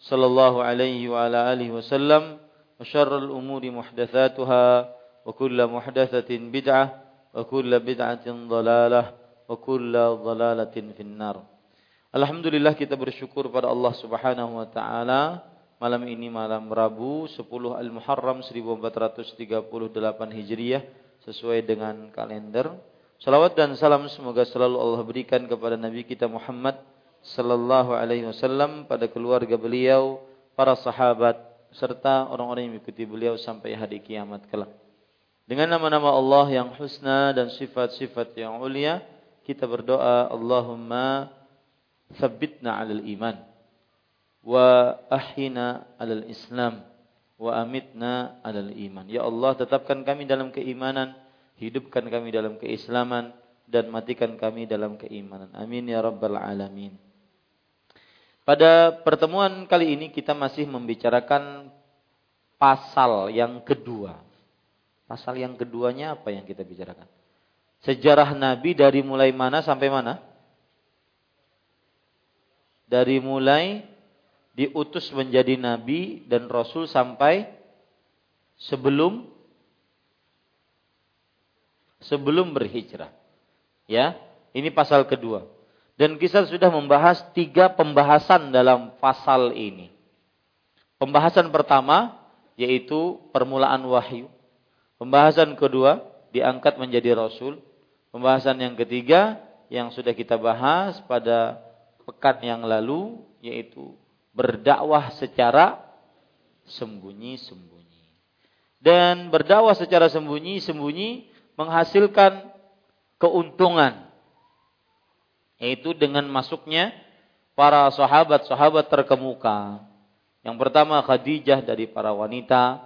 sallallahu alaihi wa ala alihi wasallam wa syarrul umuri muhdatsatuha wa kullu muhdatsatin bid'ah wa kullu bid'atin dhalalah wa kullu dhalalatin finnar. Alhamdulillah kita bersyukur pada Allah Subhanahu wa taala malam ini malam Rabu 10 Al-Muharram 1438 Hijriyah, sesuai dengan kalender. Salawat dan salam semoga selalu Allah berikan kepada Nabi kita Muhammad sallallahu alaihi wasallam pada keluarga beliau, para sahabat serta orang-orang yang mengikuti beliau sampai hari kiamat kelak. Dengan nama-nama Allah yang husna dan sifat-sifat yang ulia, kita berdoa Allahumma thabbitna 'alal iman wa ahina 'alal islam wa amitna 'alal iman. Ya Allah, tetapkan kami dalam keimanan, hidupkan kami dalam keislaman dan matikan kami dalam keimanan. Amin ya rabbal alamin. Pada pertemuan kali ini kita masih membicarakan pasal yang kedua. Pasal yang keduanya apa yang kita bicarakan? Sejarah Nabi dari mulai mana sampai mana? Dari mulai diutus menjadi Nabi dan Rasul sampai sebelum sebelum berhijrah. Ya, ini pasal kedua. Dan kita sudah membahas tiga pembahasan dalam pasal ini. Pembahasan pertama yaitu permulaan wahyu. Pembahasan kedua diangkat menjadi rasul. Pembahasan yang ketiga yang sudah kita bahas pada pekan yang lalu yaitu berdakwah secara sembunyi-sembunyi. Dan berdakwah secara sembunyi-sembunyi menghasilkan keuntungan yaitu dengan masuknya para sahabat-sahabat terkemuka. Yang pertama Khadijah dari para wanita,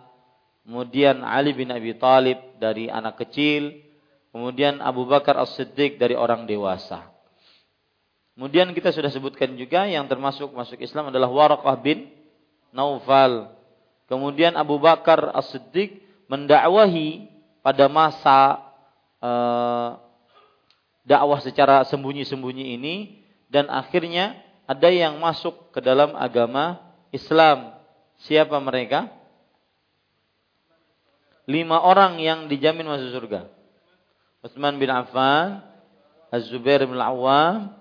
kemudian Ali bin Abi Thalib dari anak kecil, kemudian Abu Bakar As-Siddiq dari orang dewasa. Kemudian kita sudah sebutkan juga yang termasuk masuk Islam adalah Waraqah bin Naufal. Kemudian Abu Bakar As-Siddiq mendakwahi pada masa uh, dakwah secara sembunyi-sembunyi ini dan akhirnya ada yang masuk ke dalam agama Islam. Siapa mereka? Lima orang yang dijamin masuk surga. Utsman bin Affan, Az-Zubair bin Al-Awwam,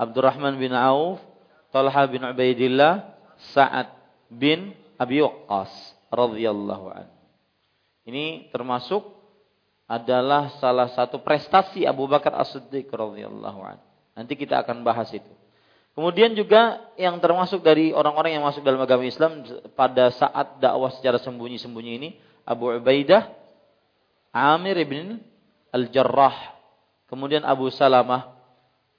Abdurrahman bin Auf, Talha bin Ubaidillah, Sa'ad bin Abi Waqqas radhiyallahu anhu. Ini termasuk adalah salah satu prestasi Abu Bakar As-Siddiq radhiyallahu anhu. Nanti kita akan bahas itu. Kemudian juga yang termasuk dari orang-orang yang masuk dalam agama Islam pada saat dakwah secara sembunyi-sembunyi ini Abu Ubaidah, Amir ibn Al-Jarrah, kemudian Abu Salamah,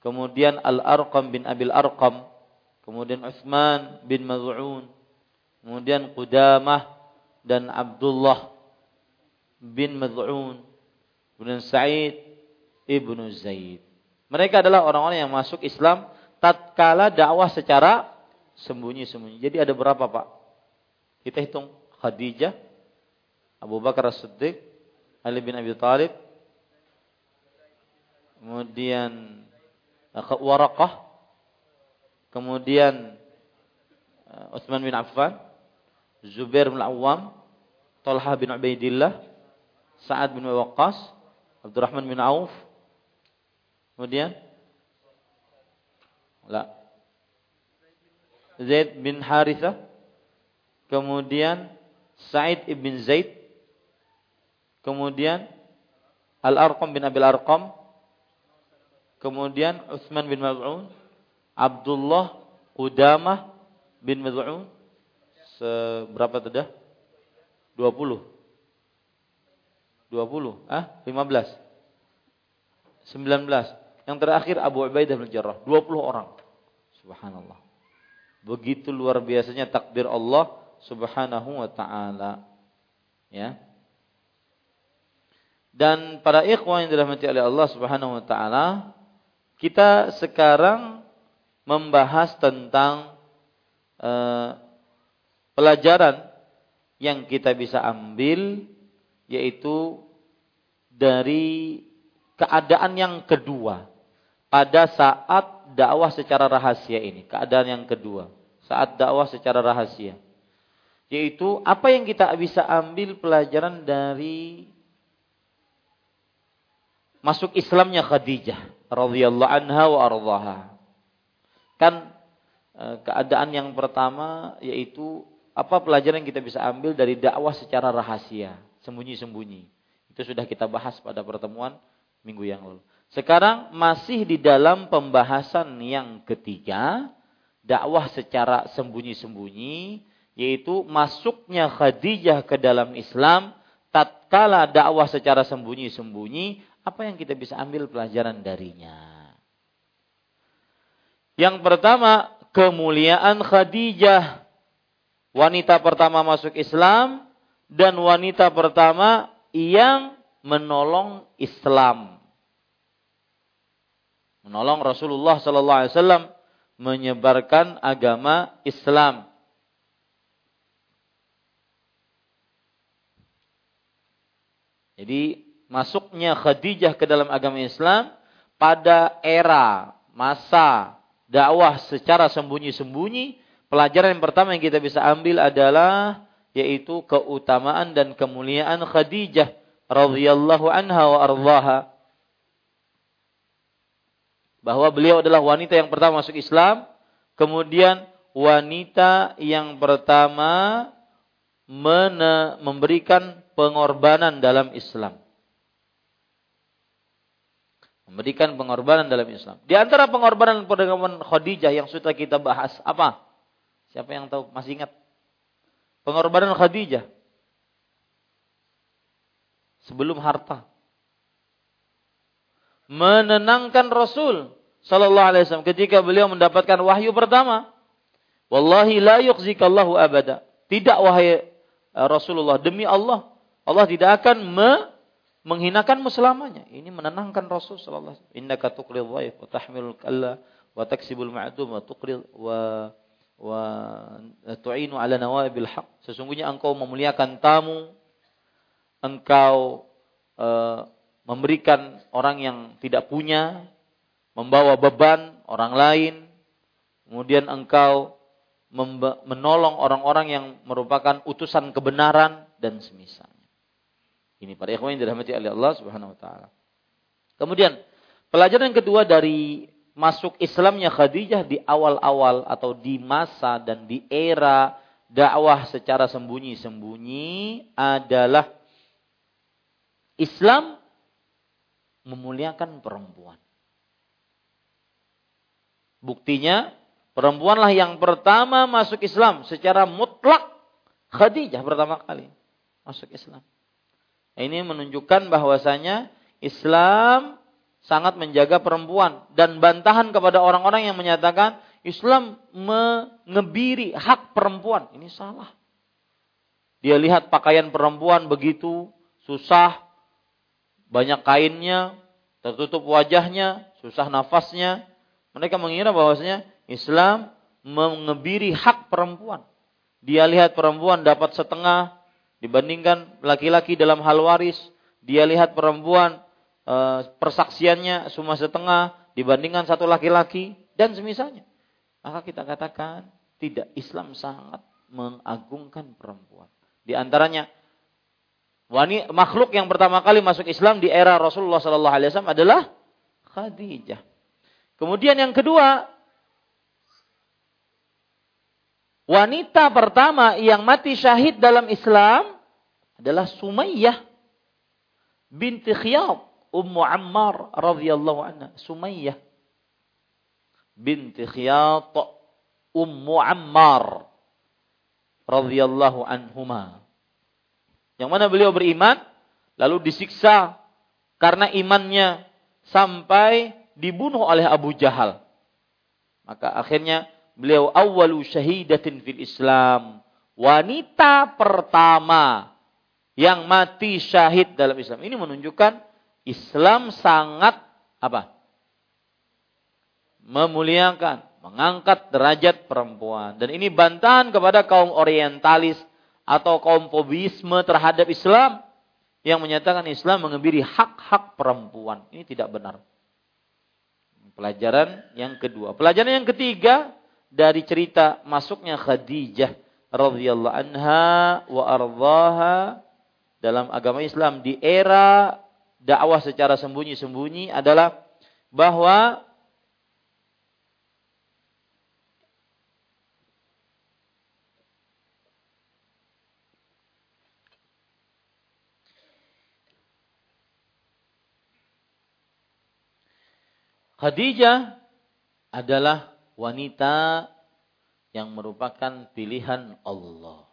kemudian Al-Arqam bin Abil Arqam, kemudian Uthman bin Maz'un, kemudian Qudamah dan Abdullah bin Maz'un, kemudian Sa'id ibnu Zaid. Mereka adalah orang-orang yang masuk Islam tatkala dakwah secara sembunyi-sembunyi. Jadi ada berapa, Pak? Kita hitung Khadijah, Abu Bakar As-Siddiq, Ali bin Abi Thalib. Kemudian Waraqah. Kemudian uh, Utsman bin Affan, Zubair bin Awam, Talha bin Ubaidillah, Sa'ad bin Waqqas, Abdurrahman bin Auf. Kemudian La. Zaid bin Harithah. Kemudian Sa'id ibn Zaid. Kemudian Al-Arqam bin Abil Arqam. Kemudian Utsman bin Maz'un. Abdullah Qudamah bin Maz'un. Seberapa tadi? 20. 20. Ah, 15. 19. Yang terakhir Abu Ubaidah bin Jarrah. 20 orang. Subhanallah. Begitu luar biasanya takdir Allah Subhanahu wa taala. Ya. Dan para ikhwan yang dirahmati oleh Allah Subhanahu wa taala, kita sekarang membahas tentang uh, pelajaran yang kita bisa ambil yaitu dari keadaan yang kedua pada saat dakwah secara rahasia ini, keadaan yang kedua, saat dakwah secara rahasia. Yaitu apa yang kita bisa ambil pelajaran dari masuk Islamnya Khadijah radhiyallahu anha wa ardhaha. Kan e, keadaan yang pertama yaitu apa pelajaran yang kita bisa ambil dari dakwah secara rahasia, sembunyi-sembunyi. Itu sudah kita bahas pada pertemuan minggu yang lalu. Sekarang masih di dalam pembahasan yang ketiga, dakwah secara sembunyi-sembunyi, yaitu masuknya Khadijah ke dalam Islam, tatkala dakwah secara sembunyi-sembunyi, apa yang kita bisa ambil pelajaran darinya? Yang pertama, kemuliaan Khadijah. Wanita pertama masuk Islam dan wanita pertama yang menolong Islam menolong Rasulullah sallallahu alaihi wasallam menyebarkan agama Islam. Jadi masuknya Khadijah ke dalam agama Islam pada era masa dakwah secara sembunyi-sembunyi, pelajaran yang pertama yang kita bisa ambil adalah yaitu keutamaan dan kemuliaan Khadijah radhiyallahu anha wa ardhaha bahwa beliau adalah wanita yang pertama masuk Islam, kemudian wanita yang pertama memberikan pengorbanan dalam Islam. Memberikan pengorbanan dalam Islam. Di antara pengorbanan pengorbanan Khadijah yang sudah kita bahas apa? Siapa yang tahu? Masih ingat? Pengorbanan Khadijah sebelum harta menenangkan Rasul sallallahu alaihi wasallam ketika beliau mendapatkan wahyu pertama. Wallahi la yukhzikallahu abada. Tidak wahai eh, Rasulullah demi Allah, Allah tidak akan me menghinakanmu selamanya. Ini menenangkan Rasul sallallahu alaihi wasallam. Innaka tuqril dhaif wa tahmilul kalla wa taksibul ma'dum wa tuqril wa wa tu'inu ala nawabil haq. Sesungguhnya engkau memuliakan tamu, engkau uh, memberikan orang yang tidak punya, membawa beban orang lain, kemudian engkau menolong orang-orang yang merupakan utusan kebenaran dan semisalnya. Ini para ikhwan yang dirahmati oleh Allah Subhanahu wa taala. Kemudian pelajaran yang kedua dari masuk Islamnya Khadijah di awal-awal atau di masa dan di era dakwah secara sembunyi-sembunyi adalah Islam memuliakan perempuan. Buktinya perempuanlah yang pertama masuk Islam secara mutlak. Khadijah pertama kali masuk Islam. Ini menunjukkan bahwasanya Islam sangat menjaga perempuan dan bantahan kepada orang-orang yang menyatakan Islam mengebiri hak perempuan. Ini salah. Dia lihat pakaian perempuan begitu susah, banyak kainnya, tertutup wajahnya, susah nafasnya. Mereka mengira bahwasanya Islam mengebiri hak perempuan. Dia lihat perempuan dapat setengah dibandingkan laki-laki dalam hal waris, dia lihat perempuan persaksiannya cuma setengah dibandingkan satu laki-laki dan semisalnya. Maka kita katakan tidak Islam sangat mengagungkan perempuan. Di antaranya wanita makhluk yang pertama kali masuk Islam di era Rasulullah sallallahu alaihi wasallam adalah Khadijah. Kemudian yang kedua, wanita pertama yang mati syahid dalam Islam adalah Sumayyah binti Khiyab Ummu Ammar radhiyallahu anha. Sumayyah binti Khiyat Ummu Ammar radhiyallahu anhuma. Yang mana beliau beriman lalu disiksa karena imannya sampai dibunuh oleh Abu Jahal. Maka akhirnya beliau awwalu syahidatin fil Islam. Wanita pertama yang mati syahid dalam Islam. Ini menunjukkan Islam sangat apa? Memuliakan, mengangkat derajat perempuan. Dan ini bantahan kepada kaum orientalis atau kaum fobisme terhadap Islam yang menyatakan Islam mengebiri hak-hak perempuan. Ini tidak benar. Pelajaran yang kedua. Pelajaran yang ketiga dari cerita masuknya Khadijah radhiyallahu anha wa ardhaha dalam agama Islam di era dakwah secara sembunyi-sembunyi adalah bahwa Khadijah adalah wanita yang merupakan pilihan Allah.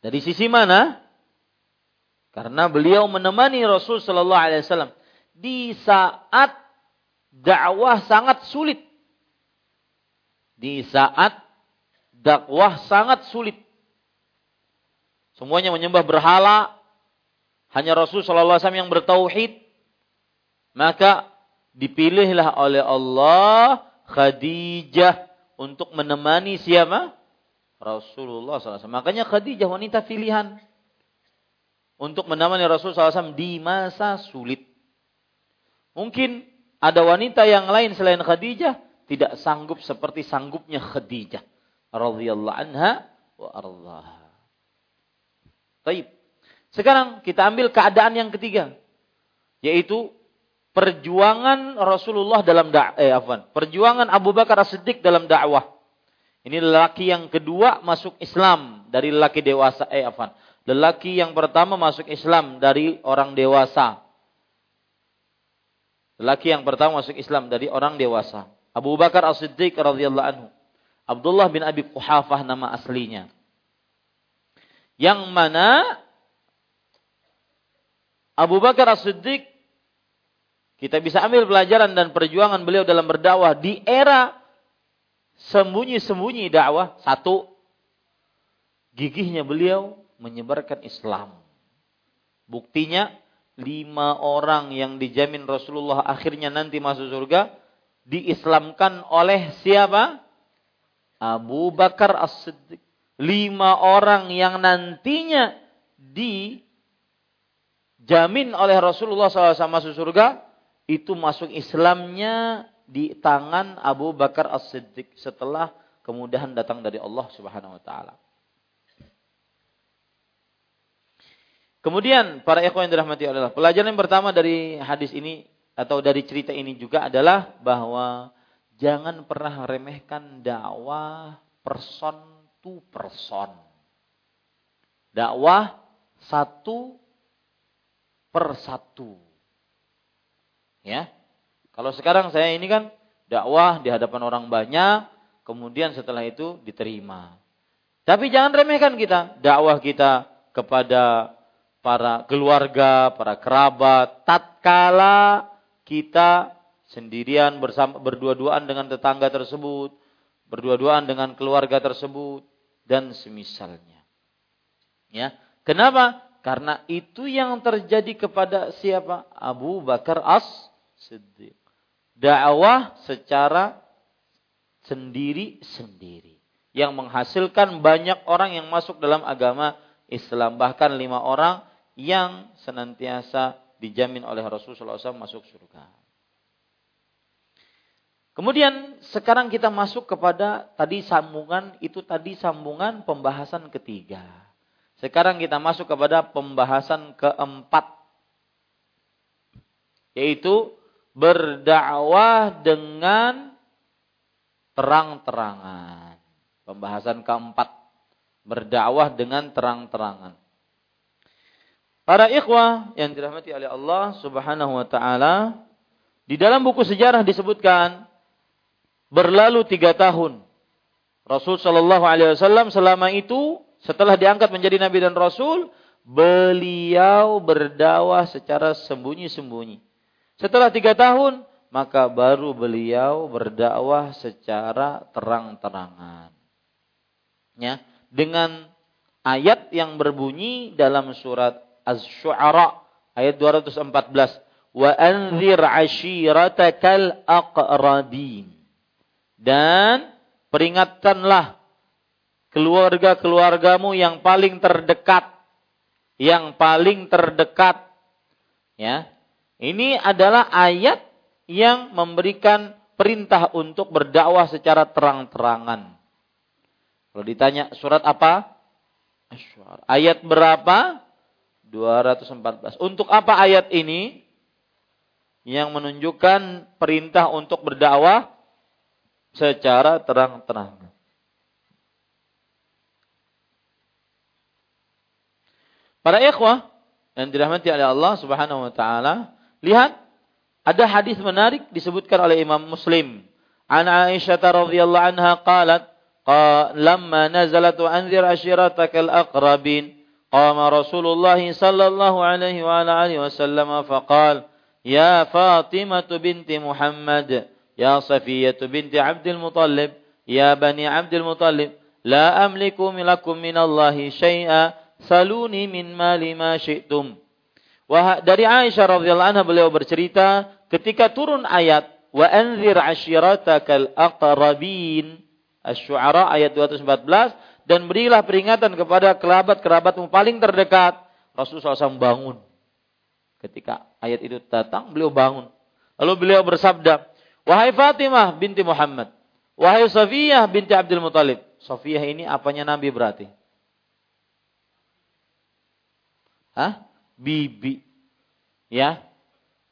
Dari sisi mana? Karena beliau menemani Rasul Shallallahu Alaihi Wasallam di saat dakwah sangat sulit. Di saat dakwah sangat sulit. Semuanya menyembah berhala. Hanya Rasul Shallallahu Alaihi yang bertauhid. Maka dipilihlah oleh Allah Khadijah untuk menemani siapa? Rasulullah SAW. Makanya Khadijah wanita pilihan untuk menemani Rasulullah SAW di masa sulit. Mungkin ada wanita yang lain selain Khadijah tidak sanggup seperti sanggupnya Khadijah radhiyallahu anha wa ardaha. Baik. Sekarang kita ambil keadaan yang ketiga yaitu perjuangan Rasulullah dalam dakwah eh, perjuangan Abu Bakar As-Siddiq dalam dakwah. Ini lelaki yang kedua masuk Islam dari lelaki dewasa. Eh. Lelaki yang pertama masuk Islam dari orang dewasa. Lelaki yang pertama masuk Islam dari orang dewasa. Abu Bakar As-Siddiq radhiyallahu anhu. Abdullah bin Abi Quhafah nama aslinya. Yang mana Abu Bakar As-Siddiq kita bisa ambil pelajaran dan perjuangan beliau dalam berdakwah di era sembunyi-sembunyi dakwah. Satu, gigihnya beliau menyebarkan Islam. Buktinya, lima orang yang dijamin Rasulullah akhirnya nanti masuk surga, diislamkan oleh siapa? Abu Bakar As-Siddiq. Lima orang yang nantinya dijamin oleh Rasulullah SAW masuk surga, itu masuk Islamnya di tangan Abu Bakar As-Siddiq setelah kemudahan datang dari Allah Subhanahu wa taala. Kemudian para ikhwan yang dirahmati Allah, pelajaran yang pertama dari hadis ini atau dari cerita ini juga adalah bahwa jangan pernah remehkan dakwah person to person. Dakwah satu per satu. Ya, kalau sekarang saya ini kan dakwah di hadapan orang banyak, kemudian setelah itu diterima. Tapi jangan remehkan kita dakwah kita kepada para keluarga, para kerabat, tatkala kita sendirian bersama berdua-duaan dengan tetangga tersebut, berdua-duaan dengan keluarga tersebut dan semisalnya. Ya. Kenapa? Karena itu yang terjadi kepada siapa? Abu Bakar As-Siddiq dakwah secara sendiri-sendiri yang menghasilkan banyak orang yang masuk dalam agama Islam. Bahkan lima orang yang senantiasa dijamin oleh Rasulullah SAW masuk surga. Kemudian sekarang kita masuk kepada tadi sambungan itu tadi sambungan pembahasan ketiga. Sekarang kita masuk kepada pembahasan keempat yaitu berdakwah dengan terang-terangan. Pembahasan keempat berdakwah dengan terang-terangan. Para ikhwah yang dirahmati oleh Allah Subhanahu wa taala, di dalam buku sejarah disebutkan berlalu tiga tahun. Rasul Shallallahu Alaihi Wasallam selama itu setelah diangkat menjadi nabi dan rasul, beliau berdakwah secara sembunyi-sembunyi. Setelah tiga tahun, maka baru beliau berdakwah secara terang-terangan. Ya, dengan ayat yang berbunyi dalam surat Az-Syu'ara ayat 214, "Wa anzir 'ashiratakal aqrabin." Dan peringatkanlah keluarga-keluargamu yang paling terdekat. Yang paling terdekat. Ya. Ini adalah ayat yang memberikan perintah untuk berdakwah secara terang-terangan. Kalau ditanya surat apa? Ayat berapa? 214. Untuk apa ayat ini? Yang menunjukkan perintah untuk berdakwah secara terang-terangan. Para ikhwah yang dirahmati oleh Allah Subhanahu wa taala, lihat ada hadis menarik disebutkan oleh Imam Muslim. An Aisyah radhiyallahu anha qalat, "Lamma nazalat anzir ashiratakal aqrabin, qama Rasulullah sallallahu alaihi wa alihi wasallam faqala, "Ya Fatimah binti Muhammad, يا صفية بنت عبد المطلب يا بني عبد المطلب لا أملك لكم من الله شيئا saluni min mali ma syi'tum. Wah, dari Aisyah radhiyallahu anha beliau bercerita ketika turun ayat wa anzir ashiratakal aqrabin Asy-Syu'ara ayat 214 dan berilah peringatan kepada kerabat-kerabatmu paling terdekat. Rasulullah SAW bangun. Ketika ayat itu datang, beliau bangun. Lalu beliau bersabda, Wahai Fatimah binti Muhammad. Wahai Safiyah binti Abdul Muthalib. Safiyah ini apanya Nabi berarti? Hah? Bibi. Ya.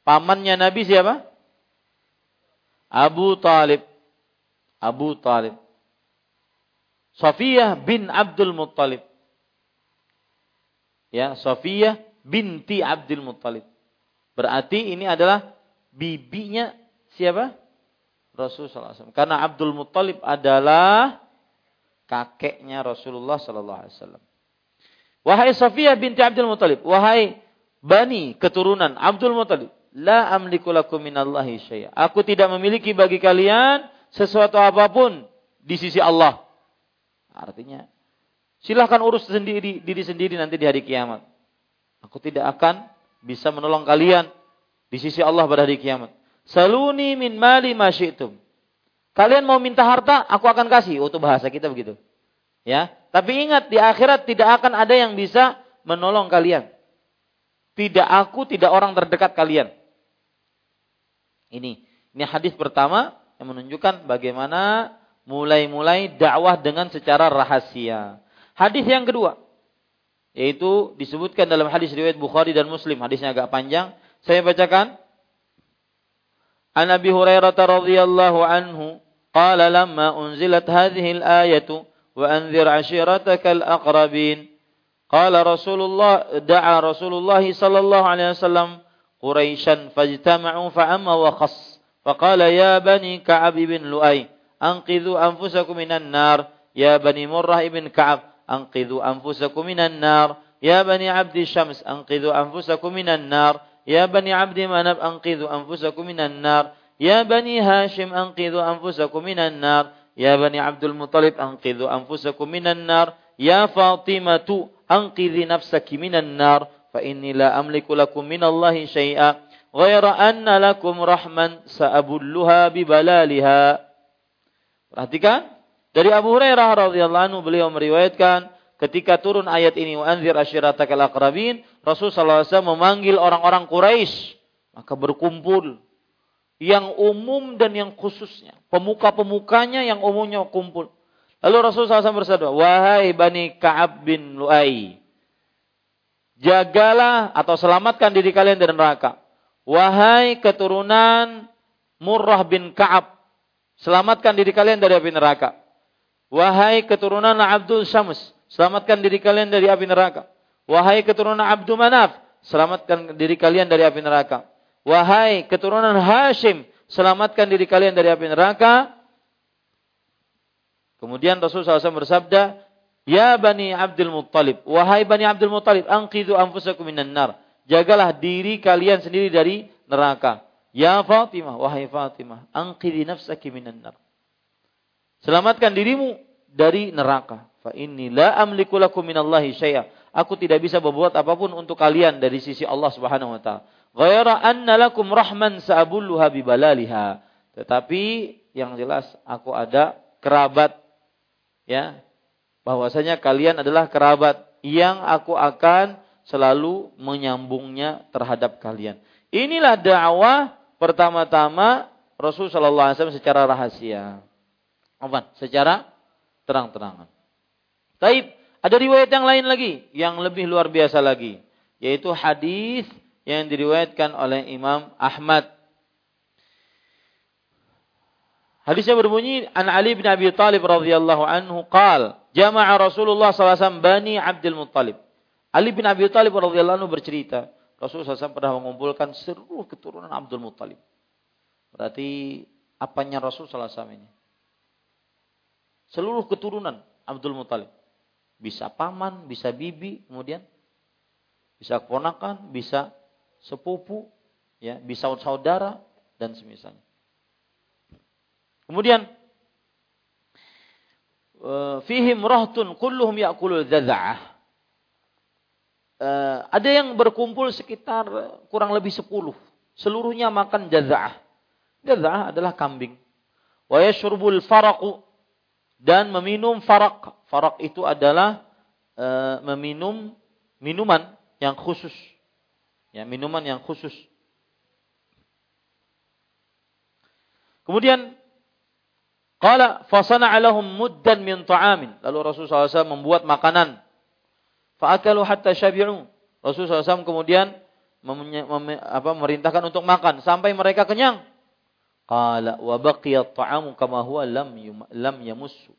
Pamannya Nabi siapa? Abu Talib. Abu Talib. Safiyah bin Abdul Muttalib. Ya, Safiyah binti Abdul Muttalib. Berarti ini adalah bibinya siapa? Rasulullah SAW. Karena Abdul Muttalib adalah kakeknya Rasulullah SAW. Wahai Safiyah binti Abdul Muttalib, wahai bani keturunan Abdul Muttalib, la amliku lakum minallahi syai'a. Aku tidak memiliki bagi kalian sesuatu apa pun di sisi Allah. Artinya, silahkan urus sendiri diri sendiri nanti di hari kiamat. Aku tidak akan bisa menolong kalian di sisi Allah pada hari kiamat. Saluni min mali masyitum. Kalian mau minta harta, aku akan kasih. Oh, itu bahasa kita begitu. Ya, tapi ingat di akhirat tidak akan ada yang bisa menolong kalian. Tidak aku, tidak orang terdekat kalian. Ini, ini hadis pertama yang menunjukkan bagaimana mulai-mulai dakwah dengan secara rahasia. Hadis yang kedua, yaitu disebutkan dalam hadis riwayat Bukhari dan Muslim. Hadisnya agak panjang. Saya bacakan. عن ابي هريره رضي الله عنه قال لما انزلت هذه الايه وانذر عشيرتك الاقربين قال رسول الله دعا رسول الله صلى الله عليه وسلم قريشا فاجتمعوا فعم وخص فقال يا بني كعب بن لؤي anqidhu anfusakum minan nar ya bani Murrah ibn Ka'ab anqidhu anfusakum minan nar ya bani Abdi Syams anqidhu anfusakum minan nar ya bani Abdi Manab anqidhu anfusakum minan nar ya bani Hashim anqidhu anfusakum minan nar ya bani Abdul Muttalib anqidhu anfusakum minan nar ya Fatimatu anqidhi nafsaki minan nar fa inni la amliku lakum minallahi syai'a غير أن لكم رحما سأبلها ببلالها Perhatikan dari Abu Hurairah radhiyallahu anhu beliau meriwayatkan ketika turun ayat ini anzir ashiratakal aqrabin, Rasul sallallahu alaihi wasallam memanggil orang-orang Quraisy, maka berkumpul yang umum dan yang khususnya. Pemuka-pemukanya yang umumnya kumpul. Lalu Rasul SAW bersabda, Wahai Bani Ka'ab bin Lu'ay, jagalah atau selamatkan diri kalian dari neraka. Wahai keturunan Murrah bin Ka'ab, selamatkan diri kalian dari api neraka. Wahai keturunan Abdul Syams, selamatkan diri kalian dari api neraka. Wahai keturunan Abdul Manaf, selamatkan diri kalian dari api neraka. Wahai keturunan Hashim, selamatkan diri kalian dari api neraka. Kemudian Rasulullah SAW bersabda, Ya Bani Abdul Muttalib, wahai Bani Abdul Muttalib, angkidu anfusakum minan nar. Jagalah diri kalian sendiri dari neraka. Ya Fatimah, wahai Fatimah, angkidi nafsaki minan nar. Selamatkan dirimu dari neraka. Fa inni la amliku lakum minallahi syai'a. Aku tidak bisa berbuat apa pun untuk kalian dari sisi Allah Subhanahu wa taala. Ghaira anna lakum rahman sa'abulluha bibalaliha. Tetapi yang jelas aku ada kerabat ya bahwasanya kalian adalah kerabat yang aku akan selalu menyambungnya terhadap kalian. Inilah dakwah pertama-tama Rasul Shallallahu Alaihi Wasallam secara rahasia. Apa? Secara terang-terangan. Taib, ada riwayat yang lain lagi yang lebih luar biasa lagi, yaitu hadis yang diriwayatkan oleh Imam Ahmad Hadisnya berbunyi an Ali bin Abi Thalib radhiyallahu anhu qal jama'a Rasulullah SAW Bani Abdul Muttalib. Ali bin Abi Thalib radhiyallahu anhu bercerita, Rasulullah SAW pernah mengumpulkan seluruh keturunan Abdul Muttalib. Berarti apanya Rasul SAW ini? Seluruh keturunan Abdul Muttalib. Bisa paman, bisa bibi, kemudian bisa keponakan, bisa sepupu, ya, bisa saudara dan semisalnya. Kemudian eh, fihim rahtun kulluhum ya'kulul dzadza'ah. Uh, ada yang berkumpul sekitar kurang lebih sepuluh. Seluruhnya makan jaza'ah. Jaza'ah adalah kambing. Wa yashrubul faraqu dan meminum farak. Farak itu adalah uh, meminum minuman yang khusus. Ya, minuman yang khusus. Kemudian Qala fasana'a lahum muddan min ta'amin. Lalu Rasulullah SAW membuat makanan. Fa'akalu hatta syabi'u. Rasulullah SAW kemudian apa, merintahkan untuk makan sampai mereka kenyang. Qala wa baqiya ta'amu kama huwa lam yum, lam yamussu.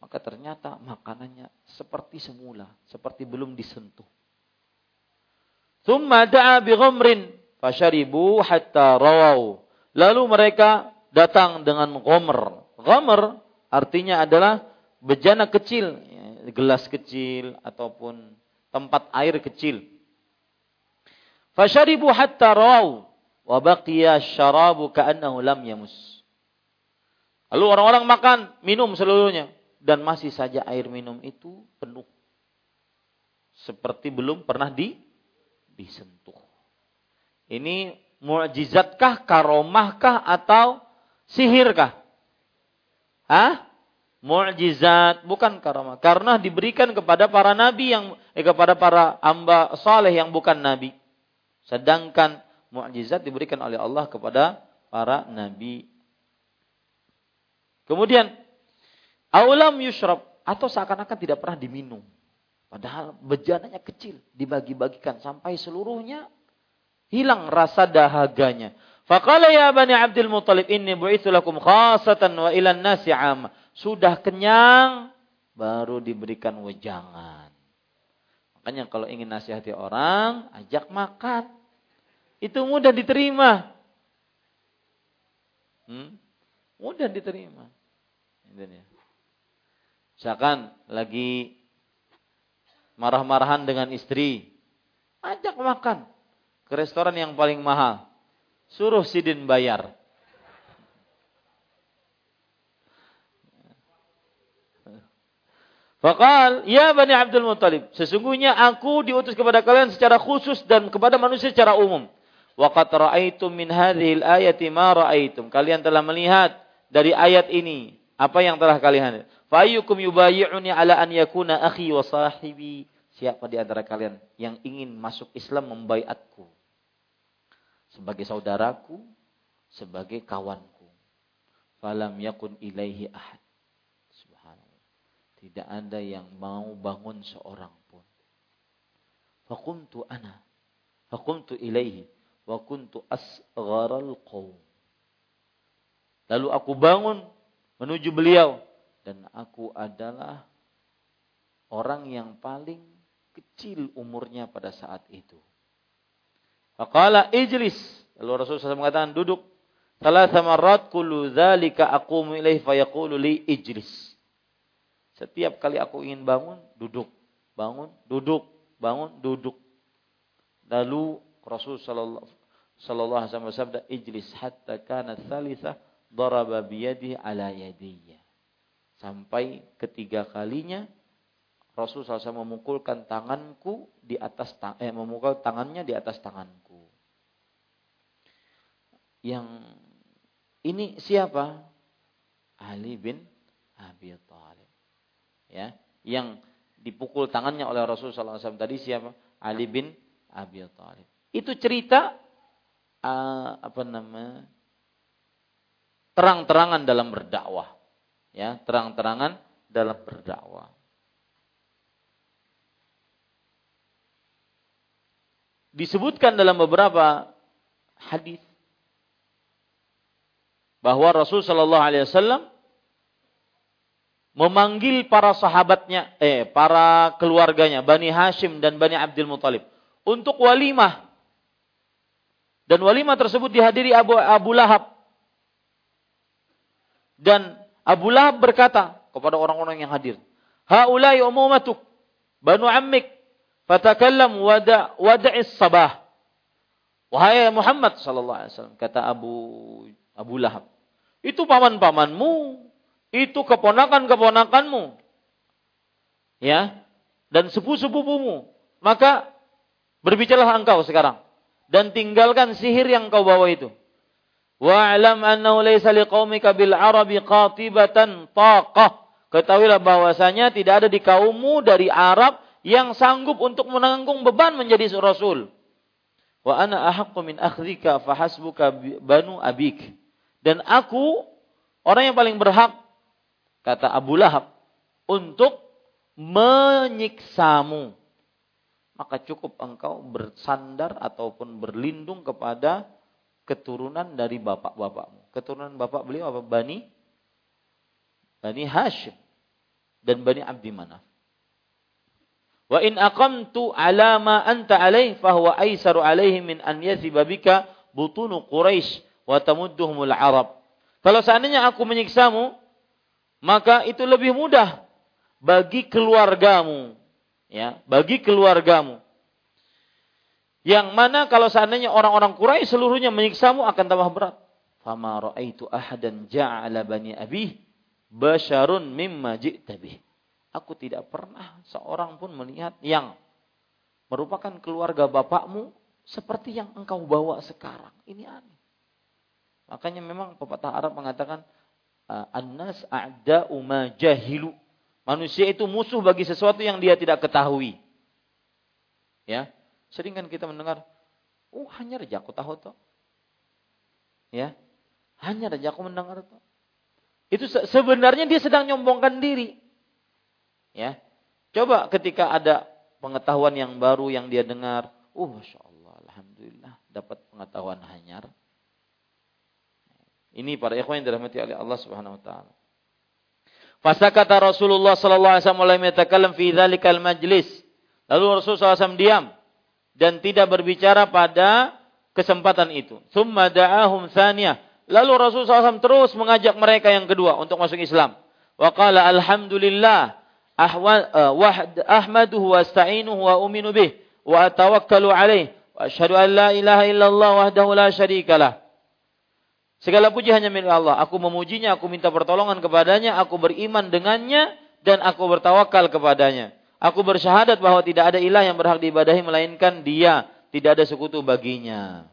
Maka ternyata makanannya seperti semula, seperti belum disentuh. Thumma da'a bi ghamrin hatta rawau. Lalu mereka datang dengan ghamr, Ghamar artinya adalah bejana kecil, gelas kecil ataupun tempat air kecil. Fasharibu hatta raw wa baqiya syarabu ka'annahu lam yamus. Lalu orang-orang makan, minum seluruhnya dan masih saja air minum itu penuh. Seperti belum pernah di disentuh. Ini mu'jizatkah, karomahkah atau sihirkah? ah mukjizat bukan karamah karena diberikan kepada para nabi yang eh, kepada para hamba saleh yang bukan nabi. Sedangkan mukjizat diberikan oleh Allah kepada para nabi. Kemudian aulam yushrab atau seakan-akan tidak pernah diminum. Padahal bejananya kecil dibagi-bagikan sampai seluruhnya hilang rasa dahaganya. Faqala ya Bani Abdul Muttalib inni bu'itsu lakum khasatan wa ilan nasi am. Sudah kenyang baru diberikan wejangan. Makanya kalau ingin nasihati orang, ajak makan. Itu mudah diterima. Hmm? Mudah diterima. Misalkan lagi marah-marahan dengan istri, ajak makan ke restoran yang paling mahal Suruh Sidin bayar. Fakal, ya Bani Abdul Muttalib, sesungguhnya aku diutus kepada kalian secara khusus dan kepada manusia secara umum. Waqat ra'aitum min hadhil ayati ma ra'aitum. Kalian telah melihat dari ayat ini apa yang telah kalian lihat. Fa'ayyukum yubayyi'uni ala an yakuna akhi wa sahibi. Siapa di antara kalian yang ingin masuk Islam membaiatku? Sebagai saudaraku, sebagai kawanku. Falam yakun ilaihi ahad. Tidak ada yang mau bangun seorang pun. Fakumtu ana. Fakumtu ilaihi. Wa kuntu asgharal qawm. Lalu aku bangun menuju beliau dan aku adalah orang yang paling kecil umurnya pada saat itu. Faqala ijlis. Lalu Rasulullah SAW mengatakan duduk. Salah marat kullu dzalika aqumu ilaihi fayaqulu li ijlis. Setiap kali aku ingin bangun, duduk. Bangun, duduk. Bangun, duduk. Lalu Rasul sallallahu alaihi wasallam "Ijlis hatta kana tsalitsah daraba biyadihi ala yadiyya." Sampai ketiga kalinya Rasul SAW memukulkan tanganku di atas eh, memukul tangannya di atas tanganku. Yang ini siapa? Ali bin Abi Thalib. Ya, yang dipukul tangannya oleh Rasul SAW tadi siapa? Ali bin Abi Thalib. Itu cerita uh, apa nama terang-terangan dalam berdakwah ya terang-terangan dalam berdakwah. Disebutkan dalam beberapa hadis bahwa Rasul Wasallam memanggil para sahabatnya, eh para keluarganya, Bani Hashim dan Bani Abdul Muthalib untuk walimah. Dan walimah tersebut dihadiri Abu, Abu Lahab. Dan Abu Lahab berkata kepada orang-orang yang hadir, "Haulai umumatuk, banu ammik, fatakallam wada wada'is sabah." Wahai Muhammad sallallahu alaihi wasallam, kata Abu Abu Lahab, itu paman-pamanmu, itu keponakan-keponakanmu. Ya, dan sepupu-sepupumu. Maka berbicaralah engkau sekarang dan tinggalkan sihir yang kau bawa itu. Wa'lam annahu laysa liqaumika bil arabi qatibatan taqah. Ketahuilah bahwasanya tidak ada di kaummu dari Arab yang sanggup untuk menanggung beban menjadi rasul. Wa ana ahaqqu min akhdhika fahasbuka banu abik. Dan aku orang yang paling berhak kata Abu Lahab untuk menyiksamu. Maka cukup engkau bersandar ataupun berlindung kepada keturunan dari bapak-bapakmu. Keturunan bapak beliau apa? Bani Bani Hashim dan Bani Abdi Manaf. Wa in aqamtu ala ma anta alaih fahuwa aisaru alaihi min an yathiba bika butunu Quraisy wa tamudduhumul Arab. Kalau seandainya aku menyiksamu, maka itu lebih mudah bagi keluargamu, ya, bagi keluargamu. Yang mana kalau seandainya orang-orang Quraisy seluruhnya menyiksamu akan tambah berat. Fama ra'aitu ahadan ja'ala bani abi basyarun mimma ji'ta bih. Aku tidak pernah seorang pun melihat yang merupakan keluarga bapakmu seperti yang engkau bawa sekarang. Ini aneh. Makanya memang pepatah Arab mengatakan annas a'da'u ma jahilu. Manusia itu musuh bagi sesuatu yang dia tidak ketahui. Ya, Sering kan kita mendengar, oh hanya saja aku tahu toh. Ya, hanya saja aku mendengar toh. Itu sebenarnya dia sedang nyombongkan diri. Ya, coba ketika ada pengetahuan yang baru yang dia dengar, oh masya Allah, alhamdulillah dapat pengetahuan hanyar. Ini para ikhwan yang dirahmati oleh Allah Subhanahu wa taala. Fasakata Rasulullah sallallahu alaihi wasallam yatakallam fi dzalikal majlis. Lalu Rasulullah SAW diam dan tidak berbicara pada kesempatan itu. Thumma da'ahum thaniyah. Lalu Rasulullah SAW terus mengajak mereka yang kedua untuk masuk Islam. Wa qala alhamdulillah eh, ahmaduhu wa asta'inuhu wa uminu bih wa atawakkalu alaih wa asyhadu an la ilaha illallah wahdahu la syarikalah. Segala puji hanya milik Allah. Aku memujinya, aku minta pertolongan kepadanya, aku beriman dengannya dan aku bertawakal kepadanya. Aku bersyahadat bahwa tidak ada ilah yang berhak diibadahi melainkan dia. Tidak ada sekutu baginya.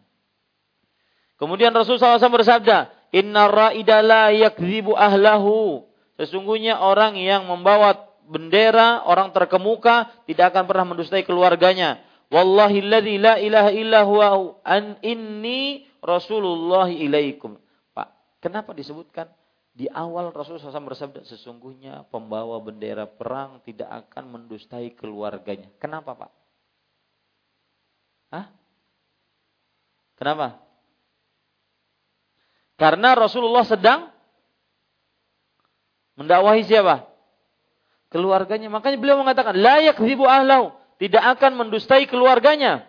Kemudian Rasulullah SAW bersabda, Inna ra'ida la yakzibu ahlahu. Sesungguhnya orang yang membawa bendera, orang terkemuka tidak akan pernah mendustai keluarganya. Wallahi la ilaha illa an inni Rasulullah ilaikum. Pak, kenapa disebutkan di awal Rasulullah SAW bersabda, sesungguhnya pembawa bendera perang tidak akan mendustai keluarganya. Kenapa Pak? Hah? Kenapa? Karena Rasulullah sedang mendakwahi siapa? Keluarganya. Makanya beliau mengatakan, layak yakzibu ahlau. Tidak akan mendustai keluarganya.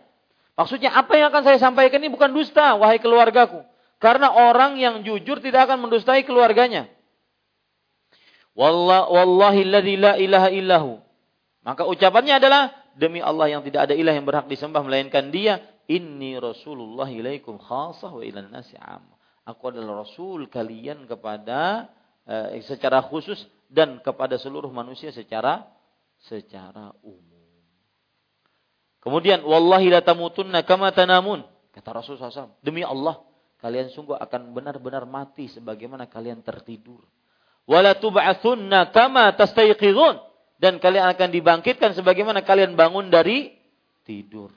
Maksudnya apa yang akan saya sampaikan ini bukan dusta, wahai keluargaku. Karena orang yang jujur tidak akan mendustai keluarganya. Wallahi la ilaha illahu. Maka ucapannya adalah demi Allah yang tidak ada ilah yang berhak disembah melainkan Dia. Inni Rasulullah ilaikum khasah wa ilan nasi Aku adalah Rasul kalian kepada eh, secara khusus dan kepada seluruh manusia secara secara umum. Kemudian wallahi la tamutunna kama tanamun. Kata Rasulullah SAW. Demi Allah kalian sungguh akan benar-benar mati sebagaimana kalian tertidur. Wala tub'atsunna kama tastayqidun dan kalian akan dibangkitkan sebagaimana kalian bangun dari tidur.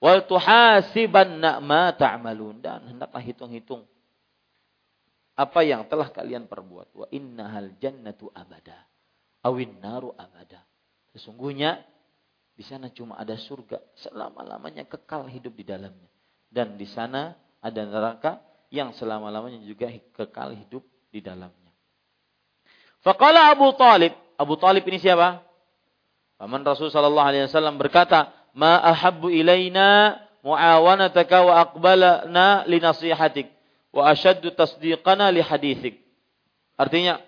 Wal tuhasibanna ma ta'malun dan hendaklah hitung-hitung apa yang telah kalian perbuat. Wa innahal jannatu abada awin naru abada. Sesungguhnya di sana cuma ada surga selama-lamanya kekal hidup di dalamnya. Dan di sana ada neraka yang selama-lamanya juga kekal hidup di dalamnya. Faqala Abu Talib, Abu Talib ini siapa? Paman Rasul sallallahu alaihi wasallam berkata, "Ma ahabbu ilaina muawanataka wa aqbalana li nasihatik wa ashaddu tasdiqana li hadithik." Artinya,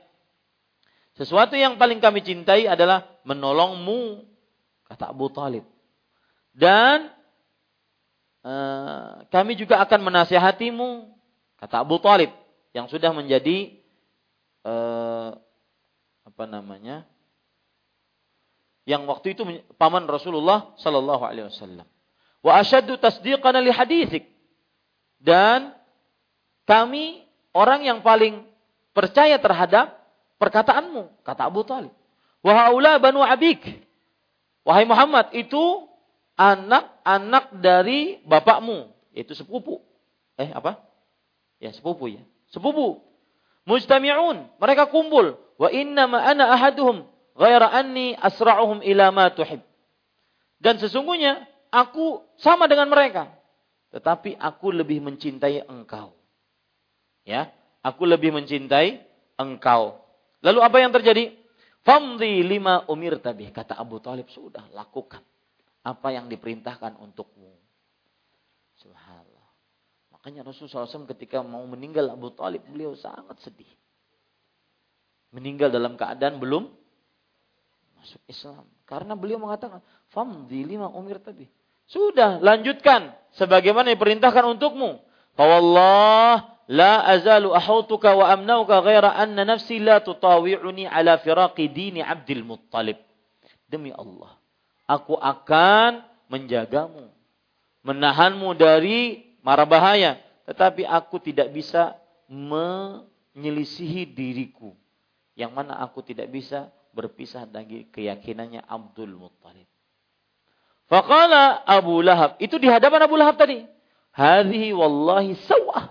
sesuatu yang paling kami cintai adalah menolongmu, kata Abu Talib. Dan Eh, kami juga akan menasihatimu, kata Abu Talib yang sudah menjadi uh, apa namanya, yang waktu itu paman Rasulullah Sallallahu Alaihi Wasallam. Wa asyaddu tasdiqan li hadithik. Dan kami orang yang paling percaya terhadap perkataanmu, kata Abu Talib. Wahaula banu abik. Wahai Muhammad, itu anak-anak dari bapakmu, yaitu sepupu. Eh apa? Ya sepupu ya. Sepupu. Mujtami'un, mereka kumpul. Wa inna ma ana ahaduhum ghaira anni asra'uhum ila ma tuhib. Dan sesungguhnya aku sama dengan mereka. Tetapi aku lebih mencintai engkau. Ya, aku lebih mencintai engkau. Lalu apa yang terjadi? Famdi lima umir tabih. Kata Abu Talib, sudah lakukan apa yang diperintahkan untukmu. Subhanallah. Makanya Rasulullah SAW ketika mau meninggal Abu Talib, beliau sangat sedih. Meninggal dalam keadaan belum masuk Islam. Karena beliau mengatakan, Famdi lima umir tadi. Sudah, lanjutkan. Sebagaimana diperintahkan untukmu. Fawallah la azalu ahautuka wa amnauka ghaira anna nafsi la tutawi'uni ala firaqi dini Abdul Muttalib. Demi Allah aku akan menjagamu, menahanmu dari mara bahaya, tetapi aku tidak bisa menyelisihi diriku, yang mana aku tidak bisa berpisah dari keyakinannya Abdul Muttalib. Faqala Abu Lahab, itu di hadapan Abu Lahab tadi. Hadhihi wallahi sawah.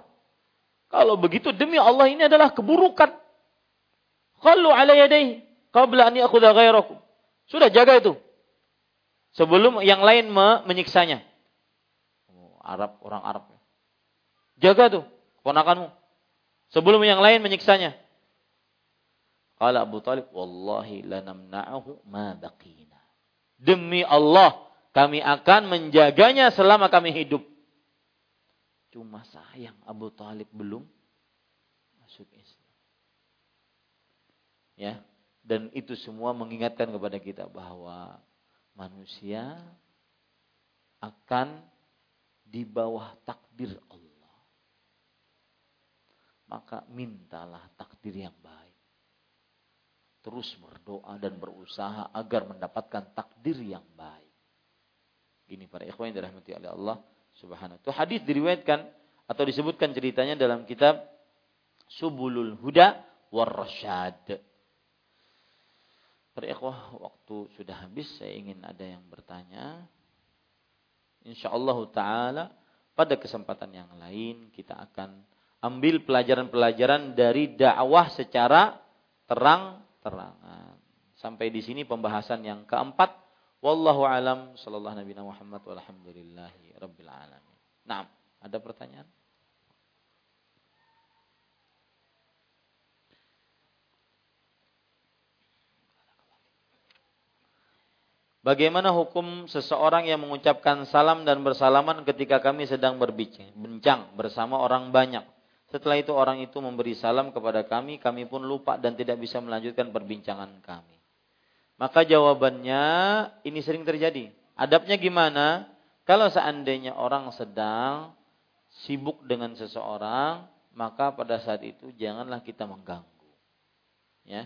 Kalau begitu demi Allah ini adalah keburukan. Khallu ala yadayhi qabla an ya'khudha ghairakum. Sudah jaga itu sebelum yang lain menyiksanya. Oh, Arab, orang Arab. Jaga tuh keponakanmu. Sebelum yang lain menyiksanya. Kala Abu Talib, Wallahi lanamna'ahu ma baqina. Demi Allah, kami akan menjaganya selama kami hidup. Cuma sayang Abu Talib belum masuk Islam. Ya, dan itu semua mengingatkan kepada kita bahwa manusia akan di bawah takdir Allah. Maka mintalah takdir yang baik. Terus berdoa dan berusaha agar mendapatkan takdir yang baik. Ini para ikhwan yang dirahmati oleh Allah Subhanahu Itu hadis diriwayatkan atau disebutkan ceritanya dalam kitab Subulul Huda war Rasyad. Waktu sudah habis, saya ingin ada yang bertanya. Insyaallah taala pada kesempatan yang lain kita akan ambil pelajaran-pelajaran dari dakwah secara terang-terangan. Sampai di sini pembahasan yang keempat. Wallahu alam sallallahu nabi Muhammad walhamdulillahi rabbil alamin. Nah, ada pertanyaan? Bagaimana hukum seseorang yang mengucapkan salam dan bersalaman ketika kami sedang berbincang bersama orang banyak? Setelah itu orang itu memberi salam kepada kami, kami pun lupa dan tidak bisa melanjutkan perbincangan kami. Maka jawabannya ini sering terjadi. Adabnya gimana? Kalau seandainya orang sedang sibuk dengan seseorang, maka pada saat itu janganlah kita mengganggu. Ya.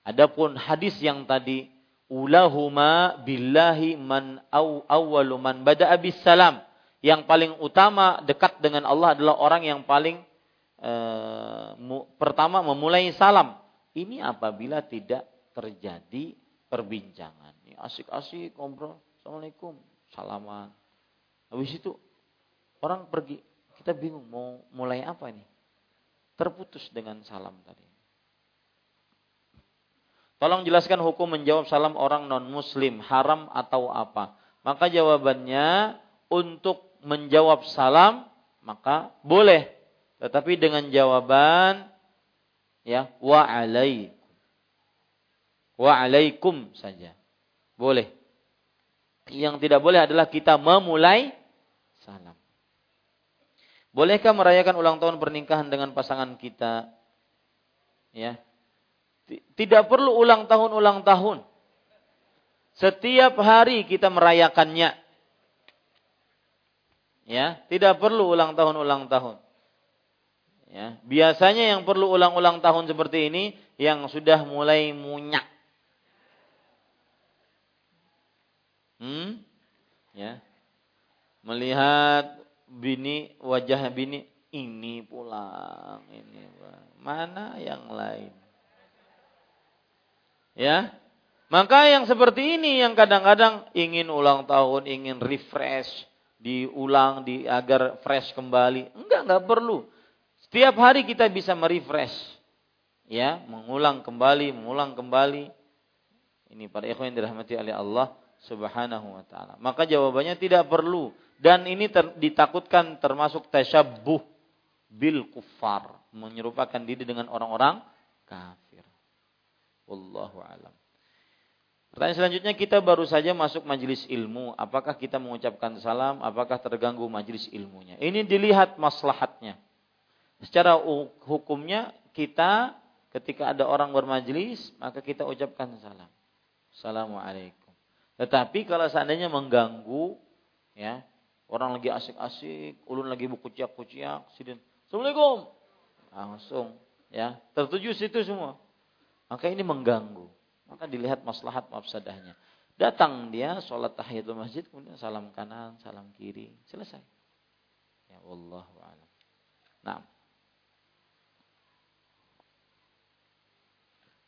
Adapun hadis yang tadi ulahuma billahi man aw awwalu man bada'a bis salam. Yang paling utama dekat dengan Allah adalah orang yang paling uh, mu, pertama memulai salam. Ini apabila tidak terjadi perbincangan. Asik-asik ngobrol. Assalamualaikum. Salaman. Habis itu orang pergi. Kita bingung mau mulai apa ini. Terputus dengan salam tadi. Tolong jelaskan hukum menjawab salam orang non-muslim, haram atau apa? Maka jawabannya untuk menjawab salam maka boleh. Tetapi dengan jawaban ya wa alaikum. Wa alaikum saja. Boleh. Yang tidak boleh adalah kita memulai salam. Bolehkah merayakan ulang tahun pernikahan dengan pasangan kita? Ya, tidak perlu ulang tahun ulang tahun. Setiap hari kita merayakannya. Ya, tidak perlu ulang tahun ulang tahun. Ya, biasanya yang perlu ulang-ulang tahun seperti ini yang sudah mulai munyak. Hmm? Ya. Melihat bini wajah bini ini pulang ini mana yang lain Ya. Maka yang seperti ini yang kadang-kadang ingin ulang tahun, ingin refresh, diulang di agar fresh kembali. Enggak, enggak perlu. Setiap hari kita bisa merefresh. Ya, mengulang kembali, mengulang kembali. Ini para ikhwan yang dirahmati oleh Allah Subhanahu wa taala. Maka jawabannya tidak perlu dan ini ter, ditakutkan termasuk tasyabbuh bil kufar, menyerupakan diri dengan orang-orang kafir. Wallahu alam. Pertanyaan selanjutnya kita baru saja masuk majelis ilmu. Apakah kita mengucapkan salam? Apakah terganggu majelis ilmunya? Ini dilihat maslahatnya. Secara hukumnya kita ketika ada orang bermajelis maka kita ucapkan salam. Assalamualaikum. Tetapi kalau seandainya mengganggu, ya orang lagi asik-asik, ulun lagi buku-kuciak, sidin, Assalamualaikum. Langsung, ya tertuju situ semua maka ini mengganggu. Maka dilihat maslahat mafsadahnya. Datang dia sholat tahiyatul masjid, kemudian salam kanan, salam kiri, selesai. Ya Allah a'lam. Nah.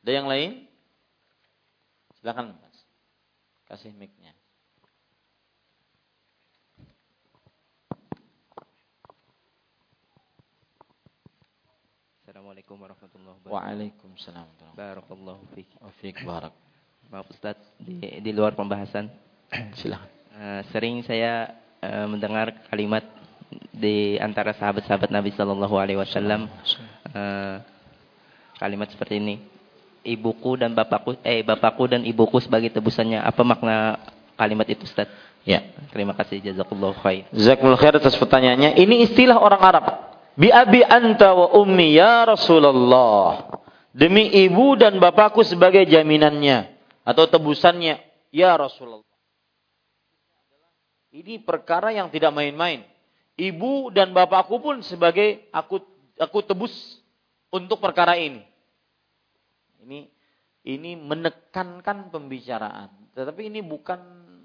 Ada yang lain? Silakan. Kasih mic-nya. Assalamualaikum warahmatullahi wabarakatuh. Waalaikumsalam. Barakallahu fiik. Fiik barak. Maaf Ustaz, di, di luar pembahasan. Silakan. Uh, sering saya uh, mendengar kalimat di antara sahabat-sahabat Nabi Shallallahu Alaihi Wasallam uh, kalimat seperti ini. Ibuku dan bapakku, eh bapakku dan ibuku sebagai tebusannya. Apa makna kalimat itu Ustaz? Ya. Terima kasih jazakallahu khair. Jazakumullah khair atas pertanyaannya. Ini istilah orang Arab. Bi abi anta wa ummi ya Rasulullah. Demi ibu dan bapakku sebagai jaminannya atau tebusannya ya Rasulullah. Ini perkara yang tidak main-main. Ibu dan bapakku pun sebagai aku aku tebus untuk perkara ini. Ini ini menekankan pembicaraan. Tetapi ini bukan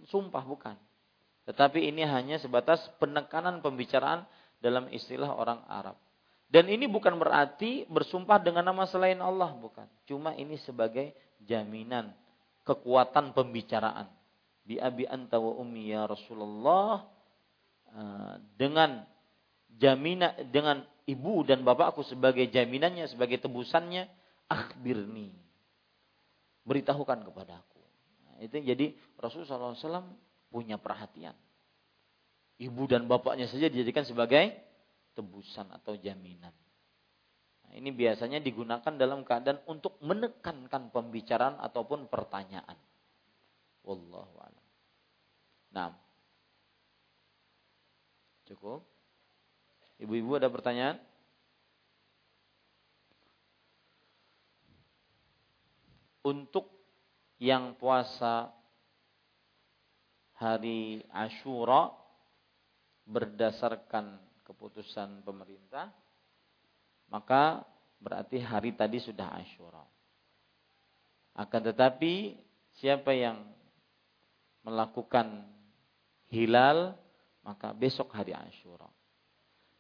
sumpah, bukan. Tetapi ini hanya sebatas penekanan pembicaraan dalam istilah orang Arab. Dan ini bukan berarti bersumpah dengan nama selain Allah, bukan. Cuma ini sebagai jaminan kekuatan pembicaraan. Bi abi anta wa ummi ya Rasulullah eh, dengan jaminan dengan ibu dan bapakku sebagai jaminannya, sebagai tebusannya, akhbirni. Beritahukan kepadaku. Nah, itu jadi Rasulullah SAW punya perhatian. Ibu dan bapaknya saja dijadikan sebagai tebusan atau jaminan. Nah, ini biasanya digunakan dalam keadaan untuk menekankan pembicaraan ataupun pertanyaan. Wallahu a'lam. Nah. Cukup? Ibu-ibu ada pertanyaan? Untuk yang puasa hari Ashura berdasarkan keputusan pemerintah, maka berarti hari tadi sudah Ashura. Akan tetapi siapa yang melakukan hilal maka besok hari Ashura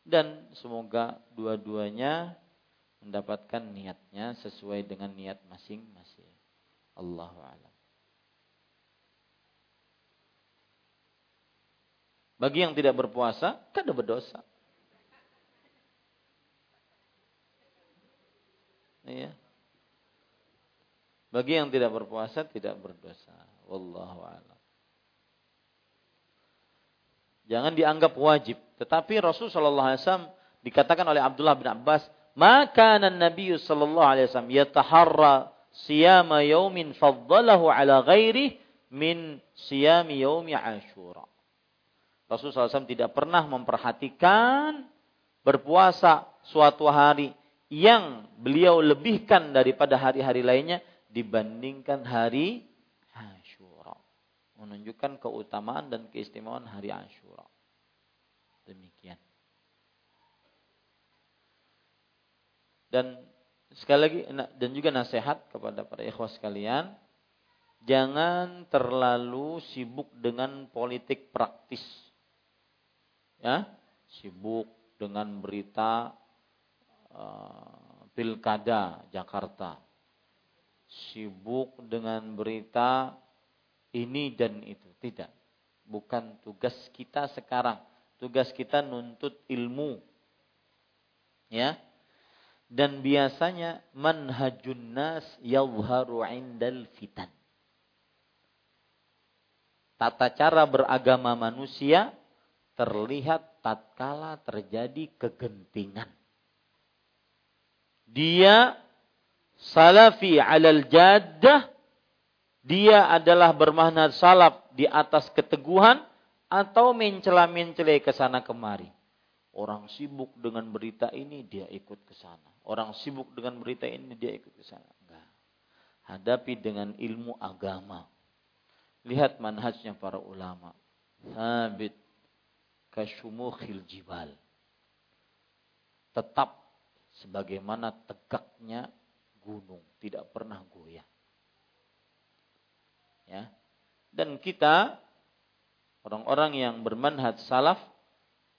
dan semoga dua-duanya mendapatkan niatnya sesuai dengan niat masing-masing. Allahu a'lam. Bagi yang tidak berpuasa, kan ada berdosa. Iya. Bagi yang tidak berpuasa tidak berdosa. Wallahu a'lam. Jangan dianggap wajib. Tetapi Rasul Shallallahu Alaihi Wasallam dikatakan oleh Abdullah bin Abbas, maka Nabi Shallallahu Alaihi Wasallam yataharra siyama yaumin faddalahu ala ghairi min siyami yaumi Ashura. Rasul SAW tidak pernah memperhatikan berpuasa suatu hari yang beliau lebihkan daripada hari-hari lainnya dibandingkan hari menunjukkan keutamaan dan keistimewaan hari Ashura. Demikian. Dan sekali lagi dan juga nasihat kepada para ikhwah sekalian, jangan terlalu sibuk dengan politik praktis. Ya, sibuk dengan berita uh, pilkada Jakarta. Sibuk dengan berita ini dan itu. Tidak. Bukan tugas kita sekarang. Tugas kita nuntut ilmu. Ya. Dan biasanya manhajun nas yawharu indal fitan. Tata cara beragama manusia terlihat tatkala terjadi kegentingan. Dia salafi alal jaddah dia adalah bermakna salaf di atas keteguhan atau mencela-mencela ke sana kemari. Orang sibuk dengan berita ini dia ikut ke sana. Orang sibuk dengan berita ini dia ikut ke sana. Enggak. Hadapi dengan ilmu agama. Lihat manhajnya para ulama. Habit kasyumukhil jibal. Tetap sebagaimana tegaknya gunung, tidak pernah goyah. Ya. Dan kita orang-orang yang bermanhaj salaf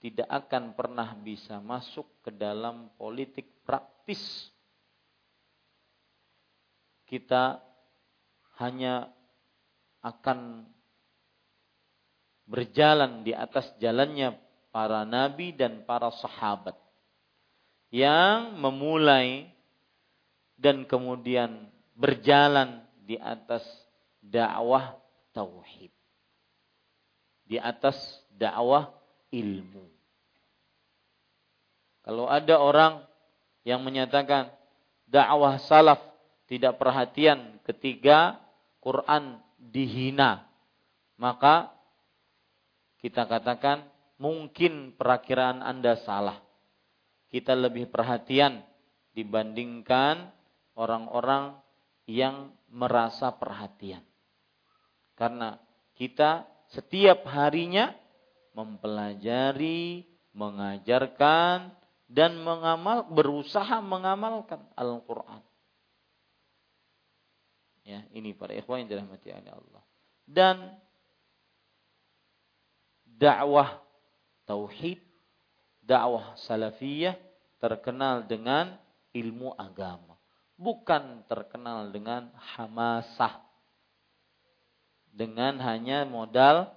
tidak akan pernah bisa masuk ke dalam politik praktis. Kita hanya akan berjalan di atas jalannya para nabi dan para sahabat yang memulai dan kemudian berjalan di atas dakwah tauhid. Di atas dakwah ilmu. Kalau ada orang yang menyatakan dakwah salaf tidak perhatian ketika Quran dihina, maka kita katakan mungkin perakiraan Anda salah. Kita lebih perhatian dibandingkan orang-orang yang merasa perhatian. Karena kita setiap harinya mempelajari, mengajarkan dan mengamal berusaha mengamalkan Al-Qur'an. Ya, ini para ikhwan yang dirahmati oleh Allah. Dan dakwah tauhid, dakwah salafiyah terkenal dengan ilmu agama, bukan terkenal dengan hamasah dengan hanya modal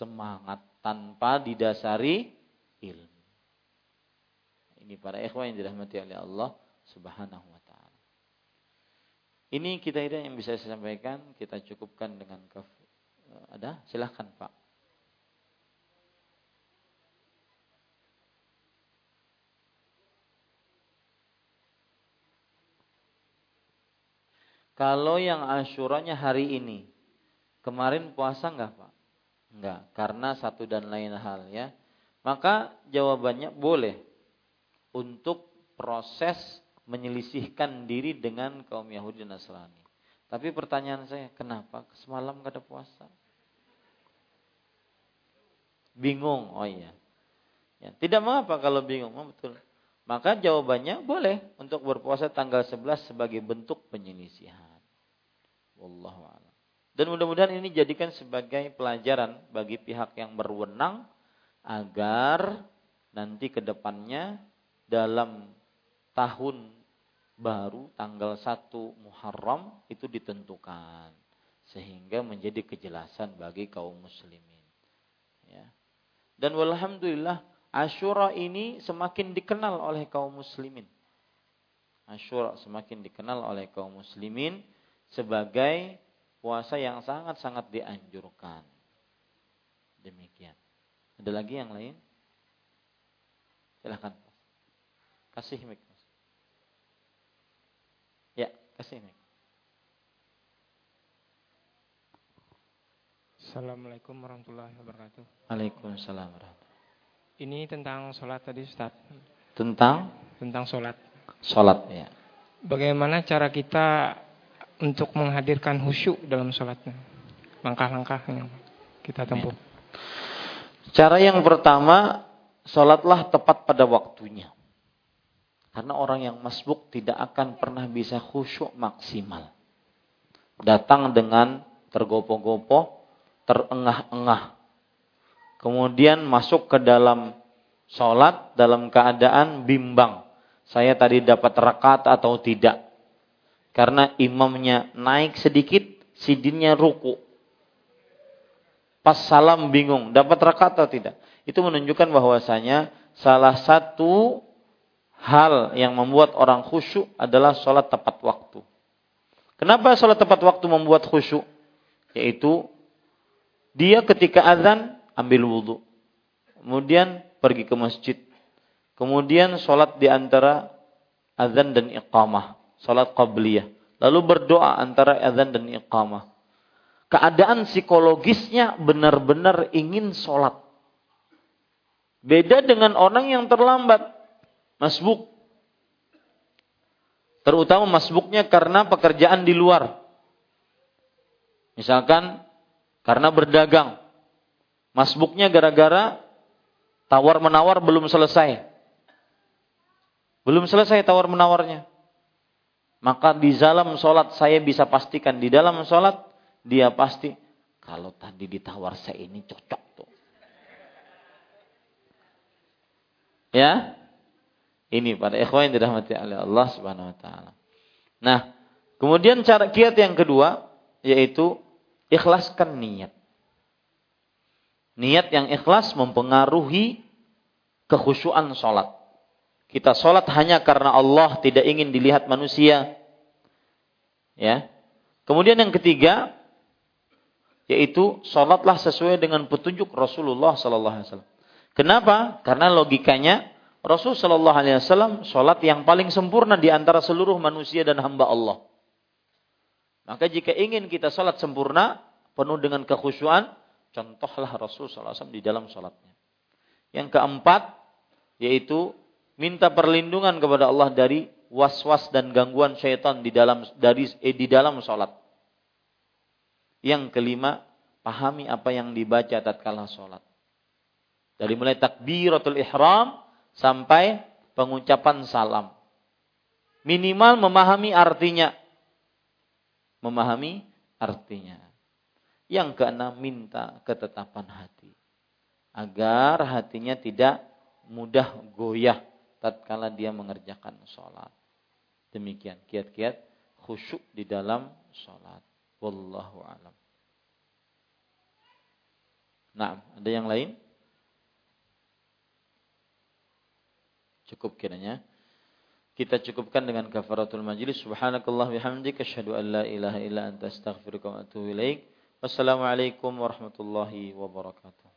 semangat tanpa didasari ilmu. Ini para ikhwan yang dirahmati oleh Allah Subhanahu wa taala. Ini kita yang bisa saya sampaikan, kita cukupkan dengan kef ada? Silahkan Pak. Kalau yang asyuranya hari ini, kemarin puasa enggak Pak? Enggak, karena satu dan lain hal ya. Maka jawabannya boleh untuk proses menyelisihkan diri dengan kaum Yahudi Nasrani. Tapi pertanyaan saya, kenapa semalam gak ada puasa? Bingung, oh iya. Ya, tidak mengapa kalau bingung, oh, betul. Maka jawabannya boleh untuk berpuasa tanggal 11 sebagai bentuk penyelisihan. Wallahu a'lam. Dan mudah-mudahan ini jadikan sebagai pelajaran bagi pihak yang berwenang agar nanti ke depannya dalam tahun baru tanggal 1 Muharram itu ditentukan sehingga menjadi kejelasan bagi kaum muslimin. Ya. Dan walhamdulillah Ashura ini semakin dikenal oleh kaum muslimin. Ashura semakin dikenal oleh kaum muslimin sebagai puasa yang sangat-sangat dianjurkan. Demikian. Ada lagi yang lain? Silahkan. Kasih mic. Ya, kasih mic. Assalamualaikum warahmatullahi wabarakatuh. Waalaikumsalam warahmatullahi Ini tentang sholat tadi Ustaz. Tentang? Tentang sholat. Sholat ya. Bagaimana cara kita untuk menghadirkan khusyuk dalam sholatnya. Langkah-langkah yang kita tempuh. Cara yang pertama, sholatlah tepat pada waktunya. Karena orang yang masbuk tidak akan pernah bisa khusyuk maksimal. Datang dengan tergopoh-gopoh, terengah-engah. Kemudian masuk ke dalam sholat dalam keadaan bimbang. Saya tadi dapat rakaat atau tidak karena imamnya naik sedikit, sidinnya ruku. Pas salam bingung, dapat rakaat atau tidak? Itu menunjukkan bahwasanya salah satu hal yang membuat orang khusyuk adalah sholat tepat waktu. Kenapa sholat tepat waktu membuat khusyuk? Yaitu dia ketika azan ambil wudhu. Kemudian pergi ke masjid. Kemudian sholat di antara azan dan iqamah salat qabliyah. Lalu berdoa antara azan dan iqamah. Keadaan psikologisnya benar-benar ingin sholat. Beda dengan orang yang terlambat. Masbuk. Terutama masbuknya karena pekerjaan di luar. Misalkan karena berdagang. Masbuknya gara-gara tawar-menawar belum selesai. Belum selesai tawar-menawarnya. Maka di dalam sholat saya bisa pastikan di dalam sholat dia pasti kalau tadi ditawar saya ini cocok tuh. Ya, ini pada ikhwan yang dirahmati oleh Allah Subhanahu Wa Taala. Nah, kemudian cara kiat yang kedua yaitu ikhlaskan niat. Niat yang ikhlas mempengaruhi kekhusyuan sholat. Kita sholat hanya karena Allah tidak ingin dilihat manusia. Ya. Kemudian yang ketiga, yaitu sholatlah sesuai dengan petunjuk Rasulullah Sallallahu Alaihi Wasallam. Kenapa? Karena logikanya Rasul Sallallahu Alaihi Wasallam sholat yang paling sempurna di antara seluruh manusia dan hamba Allah. Maka jika ingin kita sholat sempurna, penuh dengan kekhusyuan, contohlah Rasul Sallallahu Alaihi Wasallam di dalam sholatnya. Yang keempat, yaitu minta perlindungan kepada Allah dari was-was dan gangguan syaitan di dalam dari eh, di dalam salat. Yang kelima, pahami apa yang dibaca tatkala salat. Dari mulai takbiratul ihram sampai pengucapan salam. Minimal memahami artinya. Memahami artinya. Yang keenam, minta ketetapan hati. Agar hatinya tidak mudah goyah tatkala dia mengerjakan sholat. Demikian kiat-kiat khusyuk di dalam sholat. Wallahu alam. Nah, ada yang lain? Cukup kiranya. Kita cukupkan dengan kafaratul majlis. Subhanakallah bihamdik. Asyhadu an la ilaha illa anta astaghfiruka wa atubu ilaik. Wassalamualaikum warahmatullahi wabarakatuh.